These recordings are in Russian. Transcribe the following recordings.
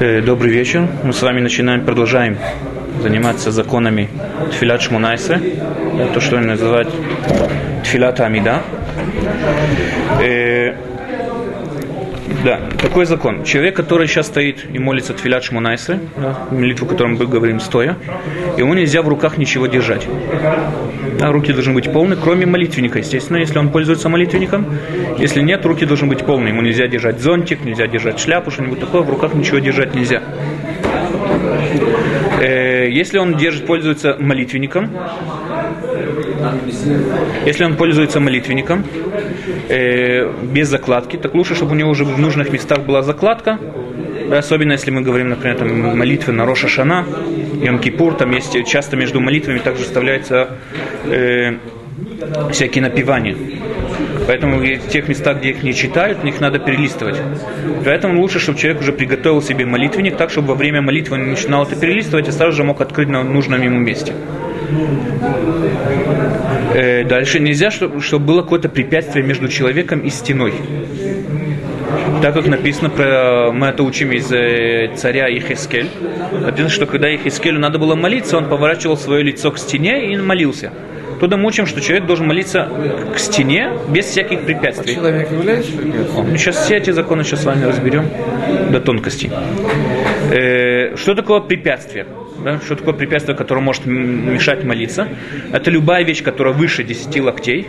Э, добрый вечер. Мы с вами начинаем, продолжаем заниматься законами Тфилат Шмунайса. То, что называют Тфилат Амида. Да, такой закон. Человек, который сейчас стоит и молится Тфилят Шмунайсы, да, молитву, о которой мы говорим стоя, ему нельзя в руках ничего держать. Да, руки должны быть полны, кроме молитвенника, естественно, если он пользуется молитвенником. Если нет, руки должны быть полны. Ему нельзя держать зонтик, нельзя держать шляпу, что-нибудь такое, в руках ничего держать нельзя. Э, если он держит, пользуется молитвенником, если он пользуется молитвенником, э, без закладки, так лучше, чтобы у него уже в нужных местах была закладка, особенно если мы говорим, например, там, молитвы на Роша Шана, Йом-Кипур, там есть часто между молитвами также вставляются э, всякие напевания. Поэтому в тех местах, где их не читают, их надо перелистывать. Поэтому лучше, чтобы человек уже приготовил себе молитвенник, так, чтобы во время молитвы он начинал это перелистывать и сразу же мог открыть на нужном ему месте. Э, дальше нельзя, чтобы, чтобы было какое-то препятствие между человеком и стеной. Так как написано про, мы это учим из э, царя Ихискель, написано, что когда Ихискелю надо было молиться, он поворачивал свое лицо к стене и молился. Туда мы учим, что человек должен молиться к стене без всяких препятствий. А человек является препятствием? Сейчас все эти законы сейчас с вами разберем до тонкостей. Э, что такое препятствие? Да? Что такое препятствие, которое может мешать молиться? Это любая вещь, которая выше 10 локтей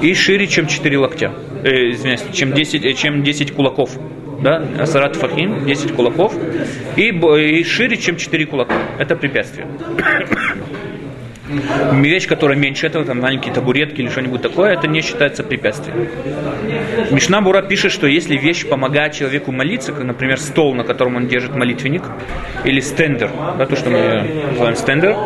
и шире, чем 4 локтя. Э, извиняюсь, чем 10, э, чем 10 кулаков. Да? Асарат Фахим, 10 кулаков. И, и шире, чем 4 кулака. Это препятствие. Вещь, которая меньше этого, там маленькие табуретки или что-нибудь такое, это не считается препятствием. Мишна Бура пишет, что если вещь помогает человеку молиться, как, например, стол, на котором он держит молитвенник, или стендер, да, то, что мы называем стендер,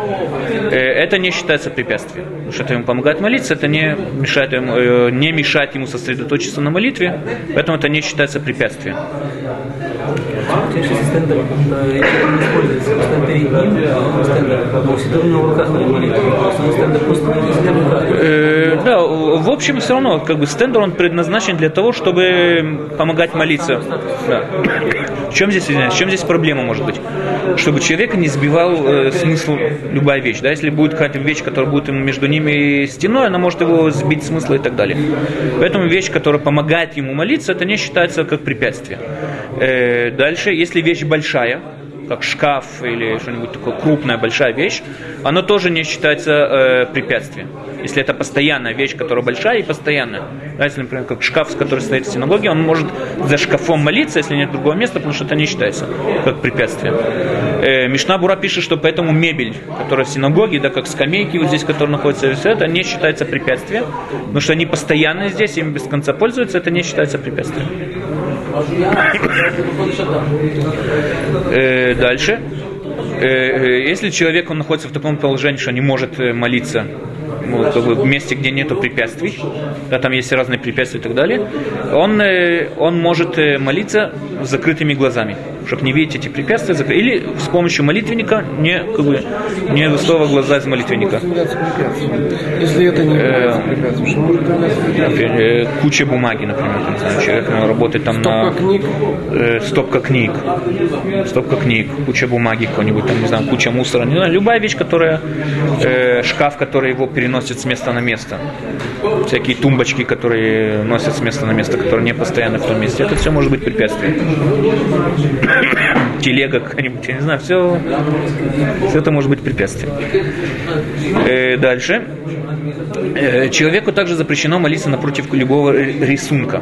э, это не считается препятствием. Потому что это ему помогает молиться, это не мешает ему, э, не мешает ему сосредоточиться на молитве, поэтому это не считается препятствием. Чаще стендер, если он используется, просто перед ним стендер, но всегда у него в руках молитва. Э, да, в общем, все равно, как бы стендер он предназначен для того, чтобы помогать молиться. Да. В чем здесь, в чем здесь проблема может быть? Чтобы человек не сбивал э, смысл любая вещь. Да? Если будет какая-то вещь, которая будет между ними стеной, она может его сбить смысла и так далее. Поэтому вещь, которая помогает ему молиться, это не считается как препятствие. Э, дальше, если вещь большая, как шкаф или что-нибудь такое крупная, большая вещь, оно тоже не считается э, препятствием. Если это постоянная вещь, которая большая и постоянная. Да, если, например, как шкаф, который стоит в синагоге, он может за шкафом молиться, если нет другого места, потому что это не считается как препятствие. Э, Мишна Бура пишет, что поэтому мебель, которая в синагоге, да, как скамейки вот здесь, которые находятся, все это не считается препятствием, потому что они постоянно здесь, им без конца пользуются, это не считается препятствием. Э, дальше. Э, э, если человек он находится в таком положении, что не может молиться ну, как бы, в месте, где нету препятствий, да, там есть разные препятствия и так далее, он, он может молиться закрытыми глазами чтобы не видеть эти препятствия, или с помощью молитвенника не, как бы, не высовывая глаза из молитвенника. Если это не Например, э, куча бумаги, например, там, знаю, человек работает там стопка на... Книг. Э, стопка книг. Стопка книг, куча бумаги какой-нибудь, там, не знаю, куча мусора. Не знаю, любая вещь, которая... Э, шкаф, который его переносит с места на место. Всякие тумбочки, которые носят с места на место, которые не постоянно в том месте. Это все может быть препятствием телега какая-нибудь, я не знаю, все, все это может быть препятствием. Э, дальше. Э, человеку также запрещено молиться напротив любого рисунка.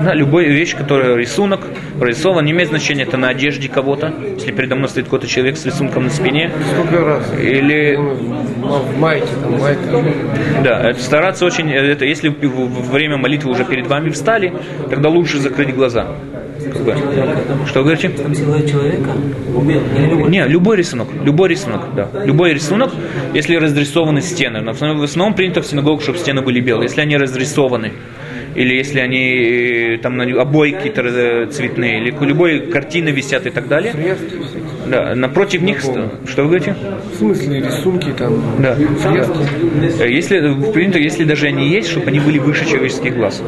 Да, любая вещь, которая рисунок, прорисован, не имеет значения, это на одежде кого-то, если передо мной стоит какой-то человек с рисунком на спине. Сколько раз? Или... В майке, там, майке. Да, это стараться очень, это если время молитвы уже перед вами встали, тогда лучше закрыть глаза. Что говорите? Там силуэт человека? Не, любой рисунок. Любой рисунок, да. Любой рисунок, если разрисованы стены. Но в основном принято в синагогах, чтобы стены были белые. Если они разрисованы, или если они э, там на обойки э, цветные, или любой картины висят и так далее. Да, напротив них, что вы говорите? В смысле рисунки там, да. фрески? Э, если, принято, если даже они есть, чтобы они были выше человеческих глаз.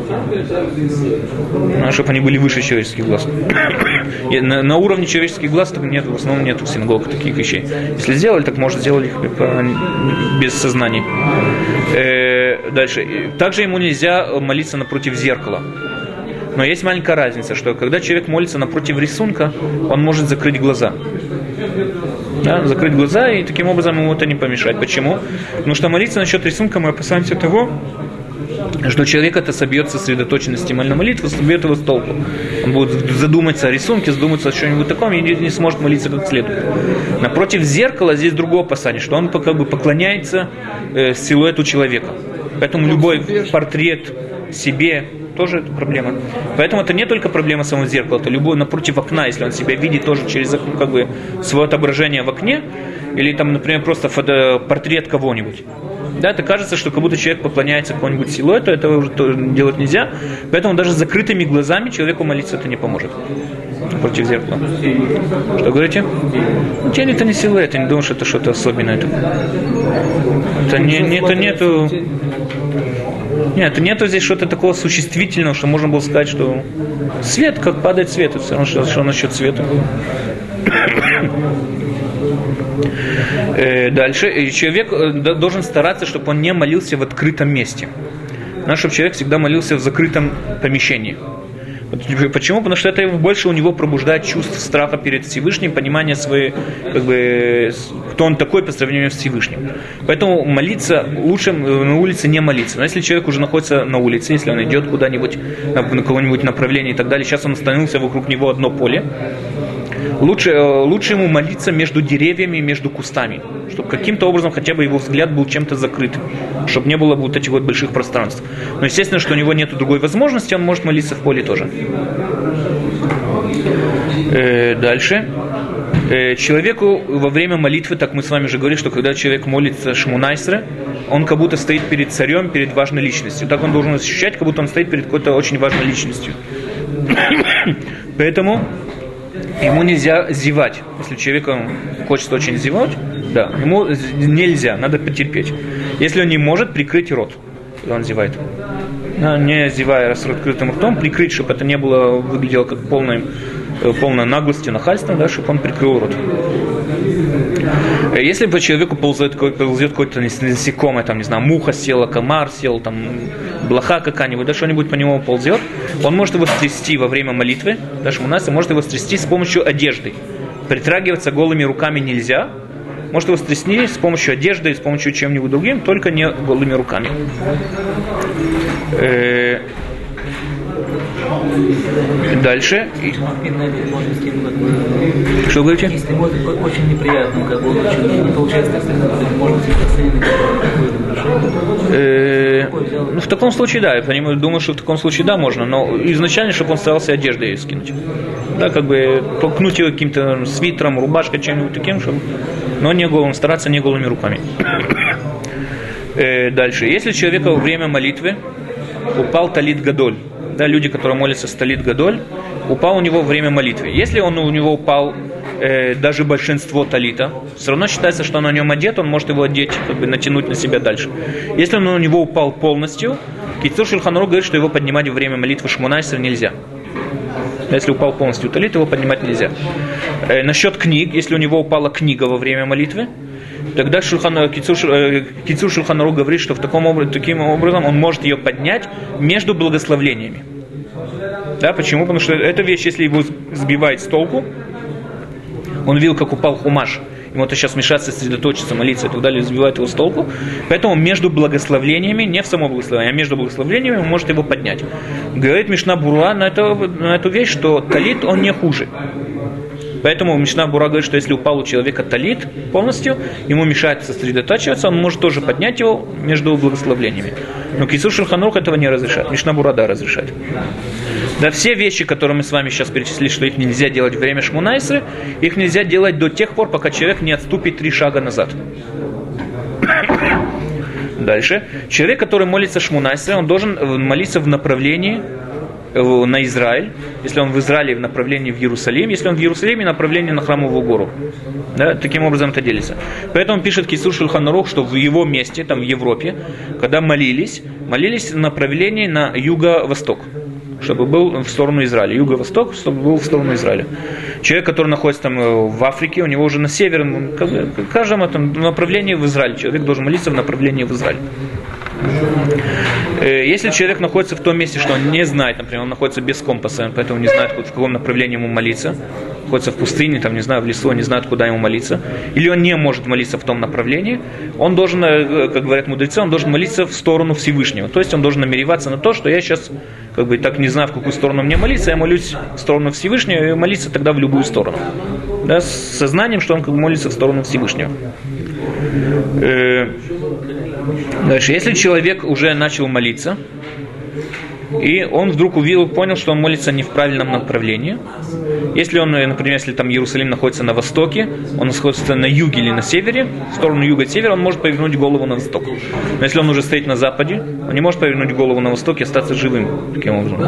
Ну, чтобы они были выше человеческих глаз. на, на уровне человеческих глаз так нет, в основном нет в синагогах таких вещей. Если сделали, так может сделали их без сознания. Э, дальше. Также ему нельзя молиться напротив зеркала. Но есть маленькая разница, что когда человек молится напротив рисунка, он может закрыть глаза. Да, закрыть глаза и таким образом ему это не помешать. Почему? Потому что молиться насчет рисунка мы опасаемся того, что человек это собьет сосредоточенности на молитвы, собьет его с толку. Он будет задуматься о рисунке, задуматься о чем-нибудь таком и не, сможет молиться как следует. Напротив зеркала здесь другое опасение, что он как бы поклоняется э, силуэту человека. Поэтому любой портрет себе тоже это проблема. Поэтому это не только проблема самого зеркала, это любой напротив окна, если он себя видит тоже через как бы свое отображение в окне, или там, например, просто фото, портрет кого-нибудь. Да, это кажется, что как будто человек поклоняется какому-нибудь силуэту, этого уже делать нельзя. Поэтому даже с закрытыми глазами человеку молиться это не поможет. Против зеркала. Что говорите? Тень это не силуэт, я не думаю, что это что-то особенное. Это, это не, не, это нету... Нет, нету здесь что-то такого существительного, что можно было сказать, что свет, как падает свет, это все равно, что, что насчет света. Э, дальше. Человек э, должен стараться, чтобы он не молился в открытом месте. Чтобы человек всегда молился в закрытом помещении. Почему? Потому что это больше у него пробуждает чувство страха перед Всевышним, понимание своей, как бы, кто он такой по сравнению с Всевышним. Поэтому молиться лучше на улице не молиться. Но если человек уже находится на улице, если он идет куда-нибудь на, на какое-нибудь направление и так далее, сейчас он остановился вокруг него одно поле, лучше, э, лучше ему молиться между деревьями, между кустами, чтобы каким-то образом хотя бы его взгляд был чем-то закрыт, чтобы не было вот этих вот больших пространств. Но естественно, что у него нет другой возможности, он может молиться в поле тоже. Э, дальше. Э, человеку во время молитвы, так мы с вами уже говорили, что когда человек молится Шмунайсре, он как будто стоит перед царем, перед важной личностью. Так он должен ощущать, как будто он стоит перед какой-то очень важной личностью. Поэтому ему нельзя зевать. Если человеку хочется очень зевать, да, ему нельзя, надо потерпеть. Если он не может, прикрыть рот, он зевает. Да, не зевая с открытым ртом, прикрыть, чтобы это не было, выглядело как полное, э, полная наглостью, нахальство, да, чтобы он прикрыл рот. Э, если по человеку ползет, ползет какой-то насекомое, там, не знаю, муха села, комар сел, там, блоха какая-нибудь, да что-нибудь по нему ползет, он может его стрясти во время молитвы, даже у нас, может его стрясти с помощью одежды. Притрагиваться голыми руками нельзя, может его стрясти с помощью одежды, с помощью чем-нибудь другим, только не голыми руками. Дальше. Что говорите? Если очень неприятно, как бы очень не получается, можно э, ну, в таком случае, да, я понимаю, думаю, что в таком случае, да, можно, но изначально, чтобы он старался одеждой скинуть. Да, как бы толкнуть его каким-то свитером, рубашкой, чем-нибудь таким, чтобы, но не голым, стараться не голыми руками. Э, дальше. Если человека во время молитвы упал талит гадоль, да, люди, которые молятся столит Гадоль, упал у него время молитвы. Если он у него упал э, даже большинство талита, все равно считается, что он на нем одет, он может его одеть, как бы натянуть на себя дальше. Если он у него упал полностью, Кицур Шульхануру говорит, что его поднимать во время молитвы Шмунайсер нельзя. Если упал полностью талит, его поднимать нельзя. Э, насчет книг, если у него упала книга во время молитвы, Тогда Шульхан, Кицур, э, Кицур Шульханару говорит, что в таком таким образом он может ее поднять между благословлениями. Да, почему? Потому что эта вещь, если его сбивает с толку, он видел, как упал хумаш, ему это сейчас мешаться, сосредоточиться, молиться и так далее, сбивает его с толку. Поэтому между благословлениями, не в само благословение, а между благословениями он может его поднять. Говорит Мишна Бура на, это, на эту вещь, что талит он не хуже. Поэтому Мишна Бура говорит, что если упал у человека талит полностью, ему мешает сосредотачиваться, он может тоже поднять его между благословлениями. Но Кисур Шульханрух этого не разрешает. Мишна Бура да разрешает. Да все вещи, которые мы с вами сейчас перечислили, что их нельзя делать во время Шмунайсры, их нельзя делать до тех пор, пока человек не отступит три шага назад. Дальше. Человек, который молится Шмунайсре, он должен молиться в направлении на Израиль, если он в Израиле в направлении в Иерусалим, если он в Иерусалиме направление на храмовую гору. Да, таким образом это делится. Поэтому пишет Кисур Шульханарух, что в его месте, там в Европе, когда молились, молились в направлении на юго-восток чтобы был в сторону Израиля. Юго-восток, чтобы был в сторону Израиля. Человек, который находится там э, в Африке, у него уже на бы, в каждом этом направлении в Израиль. Человек должен молиться в направлении в Израиль. Э, если человек находится в том месте, что он не знает, например, он находится без компаса, поэтому не знает, в каком направлении ему молиться, находится в пустыне, там, не знаю, в лесу, не знает, куда ему молиться, или он не может молиться в том направлении, он должен, э, как говорят мудрецы, он должен молиться в сторону Всевышнего. То есть он должен намереваться на то, что я сейчас, как бы, так не знаю, в какую сторону мне молиться, я молюсь в сторону Всевышнего и молиться тогда в любую сторону. Да, с сознанием, что он как бы молится в сторону Всевышнего. Э, дальше, если человек уже начал молиться, и он вдруг увидел, понял, что он молится не в правильном направлении. Если он, например, если там Иерусалим находится на востоке, он находится на юге или на севере, в сторону юга и севера, он может повернуть голову на восток. Но если он уже стоит на западе, он не может повернуть голову на восток и остаться живым таким образом.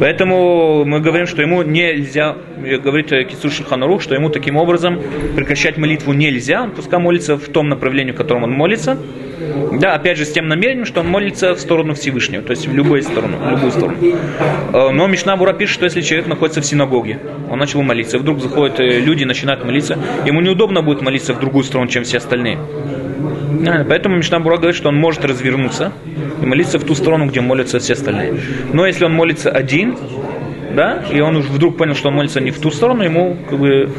Поэтому мы говорим, что ему нельзя, говорит Кисур Шаханарух, что ему таким образом прекращать молитву нельзя, он пускай молится в том направлении, в котором он молится, да, опять же, с тем намерением, что он молится в сторону Всевышнего, то есть в любую сторону. В любую сторону. Э, но Мишна Бура пишет, что если человек находится в синагоге, он начал молиться, вдруг заходят э, люди начинают молиться, ему неудобно будет молиться в другую сторону, чем все остальные. Поэтому Мишна Бура говорит, что он может развернуться и молиться в ту сторону, где молятся все остальные. Но если он молится один, да, и он вдруг понял, что он молится не в ту сторону, ему как бы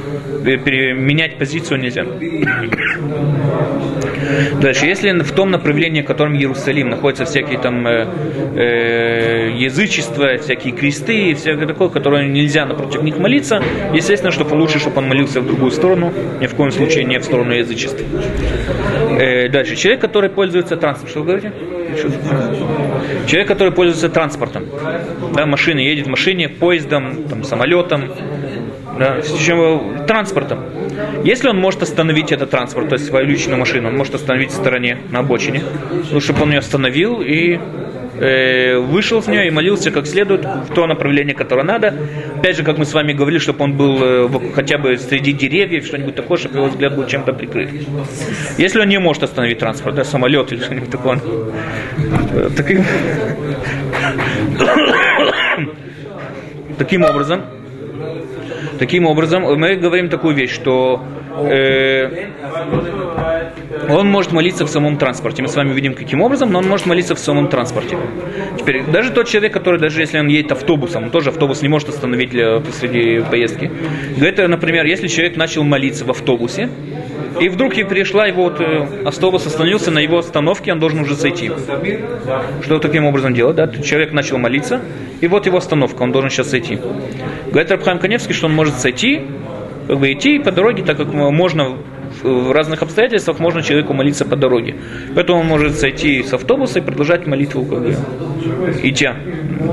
менять позицию нельзя. Дальше, если в том направлении, в котором Иерусалим находятся всякие там э, э, язычества, всякие кресты и всякое такое, которое нельзя напротив них молиться, естественно, что лучше, чтобы он молился в другую сторону, ни в коем случае не в сторону язычества. Э, дальше, человек, который пользуется транспортом, что вы говорите? Человек, который пользуется транспортом, да, машина, едет в машине, поездом, там, самолетом, да, транспортом. Если он может остановить этот транспорт, то есть свою личную машину, он может остановить в стороне, на обочине, ну, чтобы он ее остановил и э, вышел с нее и молился как следует в то направление, которое надо. Опять же, как мы с вами говорили, чтобы он был э, хотя бы среди деревьев, что-нибудь такое, чтобы его взгляд был чем-то прикрыт. Если он не может остановить транспорт, да, самолет или что-нибудь такое, э, таким, таким образом, Таким образом, мы говорим такую вещь, что э, он может молиться в самом транспорте. Мы с вами видим, каким образом, но он может молиться в самом транспорте. Теперь, даже тот человек, который, даже если он едет автобусом, он тоже автобус не может остановить посреди поездки. Это, например, если человек начал молиться в автобусе, и вдруг и пришла его вот, э, автобус остановился на его остановке, он должен уже зайти. Что таким образом делать? Да? Человек начал молиться, и вот его остановка, он должен сейчас зайти. Говорит Рабхайм Каневский, что он может сойти, как бы идти по дороге, так как можно в разных обстоятельствах можно человеку молиться по дороге. Поэтому он может сойти с автобуса и продолжать молитву, как бы, идти,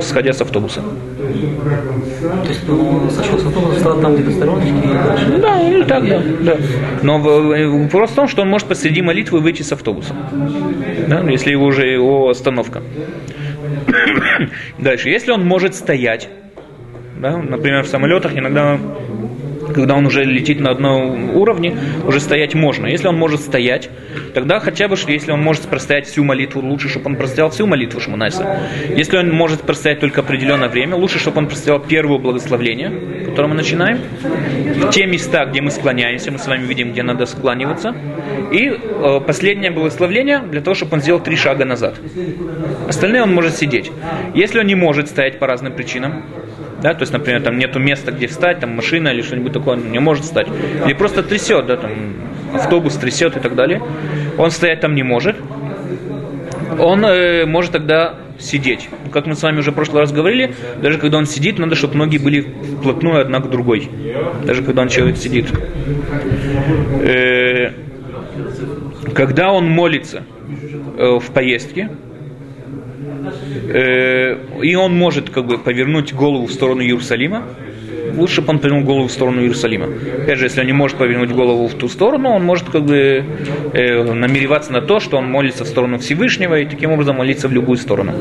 сходя с автобуса. То есть ну, сошел с автобуса, стал там где-то стороночки и дальше? Да, или так, да. да. Но вопрос в том, что он может посреди молитвы выйти с автобуса. Да, если его уже его остановка. Дальше, если он может стоять, да, например, в самолетах иногда когда он уже летит на одном уровне, уже стоять можно. Если он может стоять, тогда хотя бы, если он может простоять всю молитву, лучше, чтобы он простоял всю молитву Шмунайса. Если он может простоять только определенное время, лучше, чтобы он простоял первое благословление, которое мы начинаем, те места, где мы склоняемся, мы с вами видим, где надо склониваться, и э, последнее благословление для того, чтобы он сделал три шага назад. Остальные он может сидеть. Если он не может стоять по разным причинам, да, то есть, например, там нету места, где встать, там машина или что-нибудь такое, не может встать, или просто трясет, да, там автобус трясет и так далее, он стоять там не может, он э, может тогда сидеть. Как мы с вами уже в прошлый раз говорили, даже когда он сидит, надо, чтобы ноги были вплотную одна к другой. Даже когда он человек сидит. Э, когда он молится э, в поездке, и он может как бы повернуть голову в сторону Иерусалима, лучше бы он повернул голову в сторону Иерусалима. Опять же, если он не может повернуть голову в ту сторону, он может как бы э, намереваться на то, что он молится в сторону Всевышнего и таким образом молиться в любую сторону.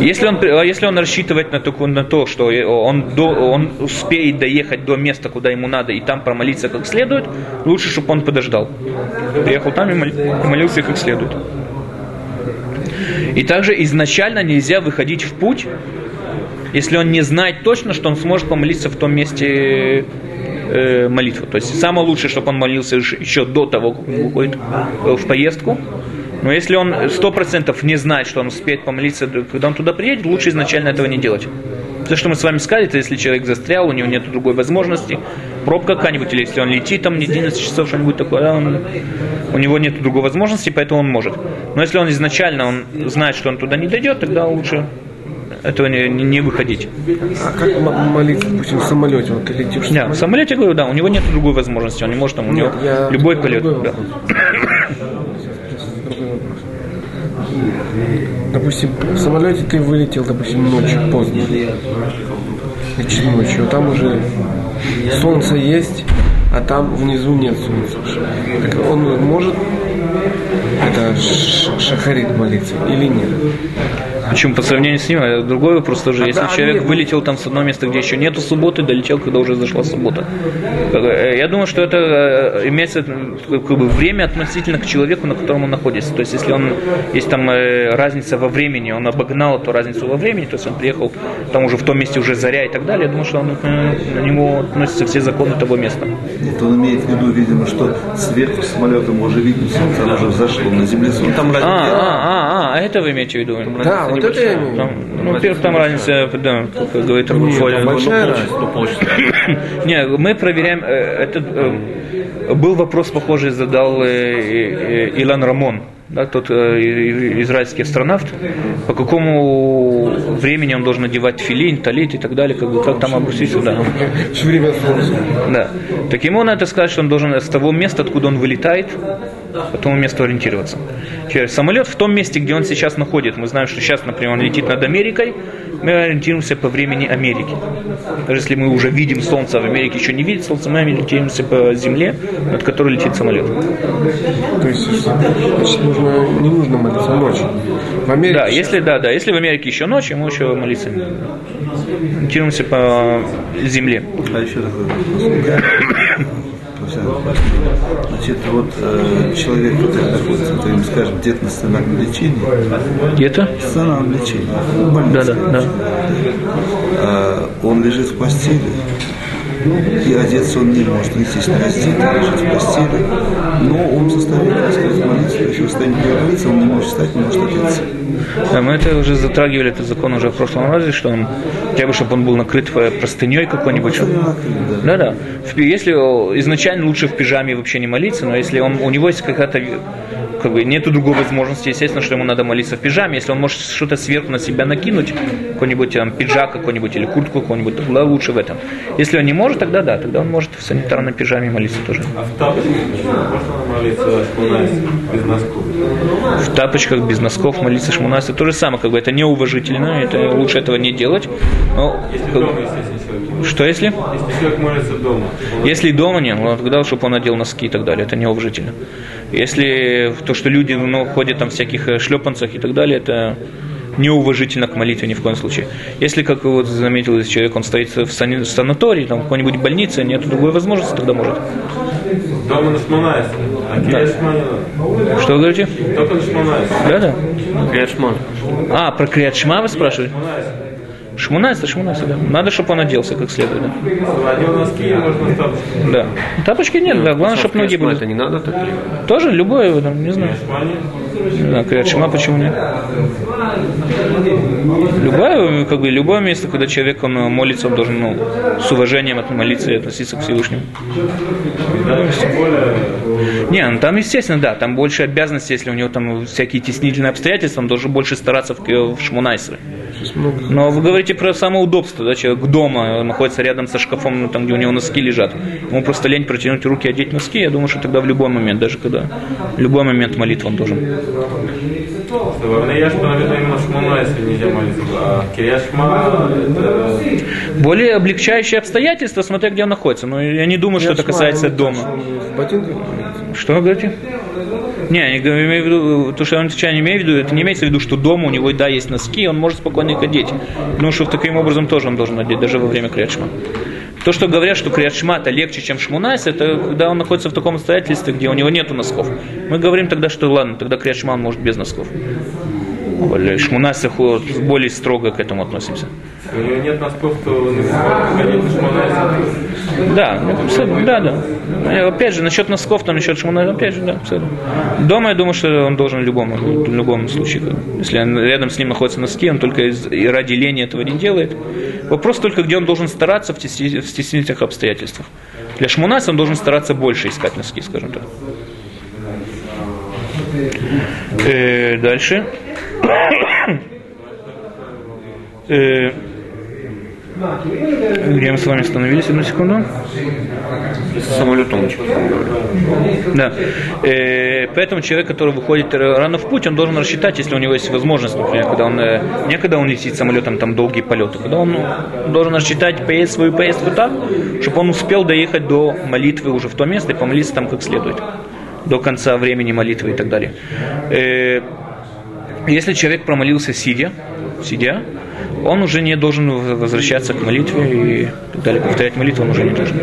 Если он, а если он рассчитывает на то, на то что он, до, он успеет доехать до места, куда ему надо, и там промолиться как следует, лучше, чтобы он подождал. Приехал там и молился как следует. И также изначально нельзя выходить в путь, если он не знает точно, что он сможет помолиться в том месте э, молитву. То есть самое лучшее, чтобы он молился еще до того, как он выходит в поездку. Но если он сто процентов не знает, что он успеет помолиться, когда он туда приедет, лучше изначально этого не делать. То, что мы с вами сказали, это если человек застрял, у него нет другой возможности, пробка какая-нибудь, или если он летит там не 11 часов, что-нибудь такое, он, у него нет другой возможности, поэтому он может. Но если он изначально он знает, что он туда не дойдет, тогда лучше этого не, не выходить. А как молиться, допустим, в самолете? Вот ты летишь да, в самолете, говорю, да, у него нет другой возможности, он не может там, у него я любой полет. Да. Допустим, в самолете ты вылетел, допустим, ночью, поздно. Ночью. Там уже солнце есть, а там внизу нет солнца. Так он может это шахарит молиться или нет? Почему по сравнению с ним? А другой вопрос тоже. Если человек вылетел там с одного места, где еще нету субботы, долетел, когда уже зашла суббота. Э, я думаю, что это э, имеется как бы, время относительно к человеку, на котором он находится. То есть, если он есть там э, разница во времени, он обогнал эту разницу во времени, то есть он приехал там уже в том месте уже заря и так далее, я думаю, что он, на него относятся все законы того места. Это он имеет в виду, видимо, что сверху самолета мы уже видим солнце, оно уже взошло на земле солнце. Там а, а, а, а, это вы имеете в виду? Да, вот это я имею. Ну, во-первых, там разница, да, как говорит Рафаэль. Большая разница. Не, мы проверяем, э, это э, был вопрос похожий задал э, Илан Рамон, да, тот израильский астронавт, по какому времени он должен одевать филин, талит и так далее, как, бы, как там обруситься, да. Все время Да. Так ему надо сказать, что он должен с того места, откуда он вылетает, по тому месту ориентироваться. Самолет в том месте, где он сейчас находится. Мы знаем, что сейчас, например, он летит над Америкой, мы ориентируемся по времени Америки. Даже если мы уже видим Солнце, а в Америке еще не видит Солнце, мы ориентируемся по Земле, над которой летит самолет. То есть, значит, нужно, не нужно молиться ночью. В Америке да, если, да, да, если в Америке еще ночью, мы еще молиться ориентируемся по Земле. А еще такой Значит, вот э, человек, который находится, то им скажем, где-то на стационарном лечении. Где-то? Стационарном лечении. Да, да, да. Э, он лежит в постели, и одеться он не может, естественно, раздетый, лежит в постели, но он в состоянии, так сказать, молиться, еще в состоянии говориться, он не может встать, не может одеться. Да, мы это уже затрагивали, этот закон уже в прошлом разе, что он, хотя бы, чтобы он был накрыт простыней какой-нибудь. Да, да. Если изначально лучше в пижаме вообще не молиться, но если он, у него есть какая-то как бы нету другой возможности, естественно, что ему надо молиться в пижаме. Если он может что-то сверху на себя накинуть, какой-нибудь там, пиджак какой-нибудь или куртку какую-нибудь, тогда лучше в этом. Если он не может, тогда да, тогда он может в санитарной пижаме молиться тоже. А в тапочках можно молиться без носков? В тапочках без носков молиться шмунас, это то же самое, как бы это неуважительно, это лучше этого не делать. Но, если дома, естественно, Что если? Если человек молится дома. Если дома нет, ну, тогда, чтобы он надел носки и так далее, это неуважительно. Если то, что люди ну, ходят там в всяких э, шлепанцах и так далее, это неуважительно к молитве ни в коем случае. Если, как вот заметил человек, он стоит в санатории, там в какой-нибудь больнице, нет другой возможности, тогда может. Дома на шмонайс. А да. Что вы говорите? Только на шмонайс. Да, да. Криашман. А, про Криадшма вы спрашиваете? Шмунайса, шмунайса, да. Надо, чтобы он оделся как следует. Да. Да. Тапочки нет, да. Главное, чтобы ноги были. Это не надо так? Тоже любое, там, не знаю. Да, Криадшма почему нет? Любое, как бы, любое место, когда человек он молится, он должен ну, с уважением от молиться и относиться к Всевышнему. Не, ну там, естественно, да, там больше обязанностей, если у него там всякие теснительные обстоятельства, он должен больше стараться в, в Шмунайсре. Но вы говорите про самоудобство, да, человек дома находится рядом со шкафом, ну, там, где у него носки лежат. Ему просто лень протянуть руки, одеть носки, я думаю, что тогда в любой момент, даже когда в любой момент молитву он должен. А. Более облегчающие обстоятельства, смотря где он находится. Но я не думаю, что это касается дома. Ботинках молиться. Что вы говорите? Не, я имею в виду, то, что отвечаю, не имею в виду, это не имеется в виду, что дома у него, да, есть носки, он может спокойно их одеть. Потому что таким образом тоже он должен одеть, даже во время крячма. То, что говорят, что криатшмата легче, чем шмунайс, это когда он находится в таком обстоятельстве, где у него нету носков. Мы говорим тогда, что ладно, тогда криатшма он может без носков. Более Шмунайс более строго к этому относимся. Нет носков, то он не может ходить на Шмона, Да, ну, да, да. И Опять же, насчет носков, там насчет шмуна, опять же, да, абсолютно. Дома я думаю, что он должен в любом, в любом случае. Если он- рядом с ним находятся носки, он только из, и ради лени этого не делает. Вопрос только, где он должен стараться в, тесни- в стеснительных обстоятельствах. Для шмунаса он должен стараться больше искать носки, скажем так. Э, дальше. Э, где мы с вами остановились? Одну секунду. Самолетом Да. Э, поэтому человек, который выходит рано в путь, он должен рассчитать, если у него есть возможность, например, когда он э, не когда он летит самолетом, там долгие полеты, когда он должен рассчитать поесть свою поездку так, чтобы он успел доехать до молитвы уже в то место и помолиться там как следует, до конца времени молитвы и так далее. Если человек промолился сидя, сидя, он уже не должен возвращаться к молитве и так далее. Повторять молитву он уже не должен.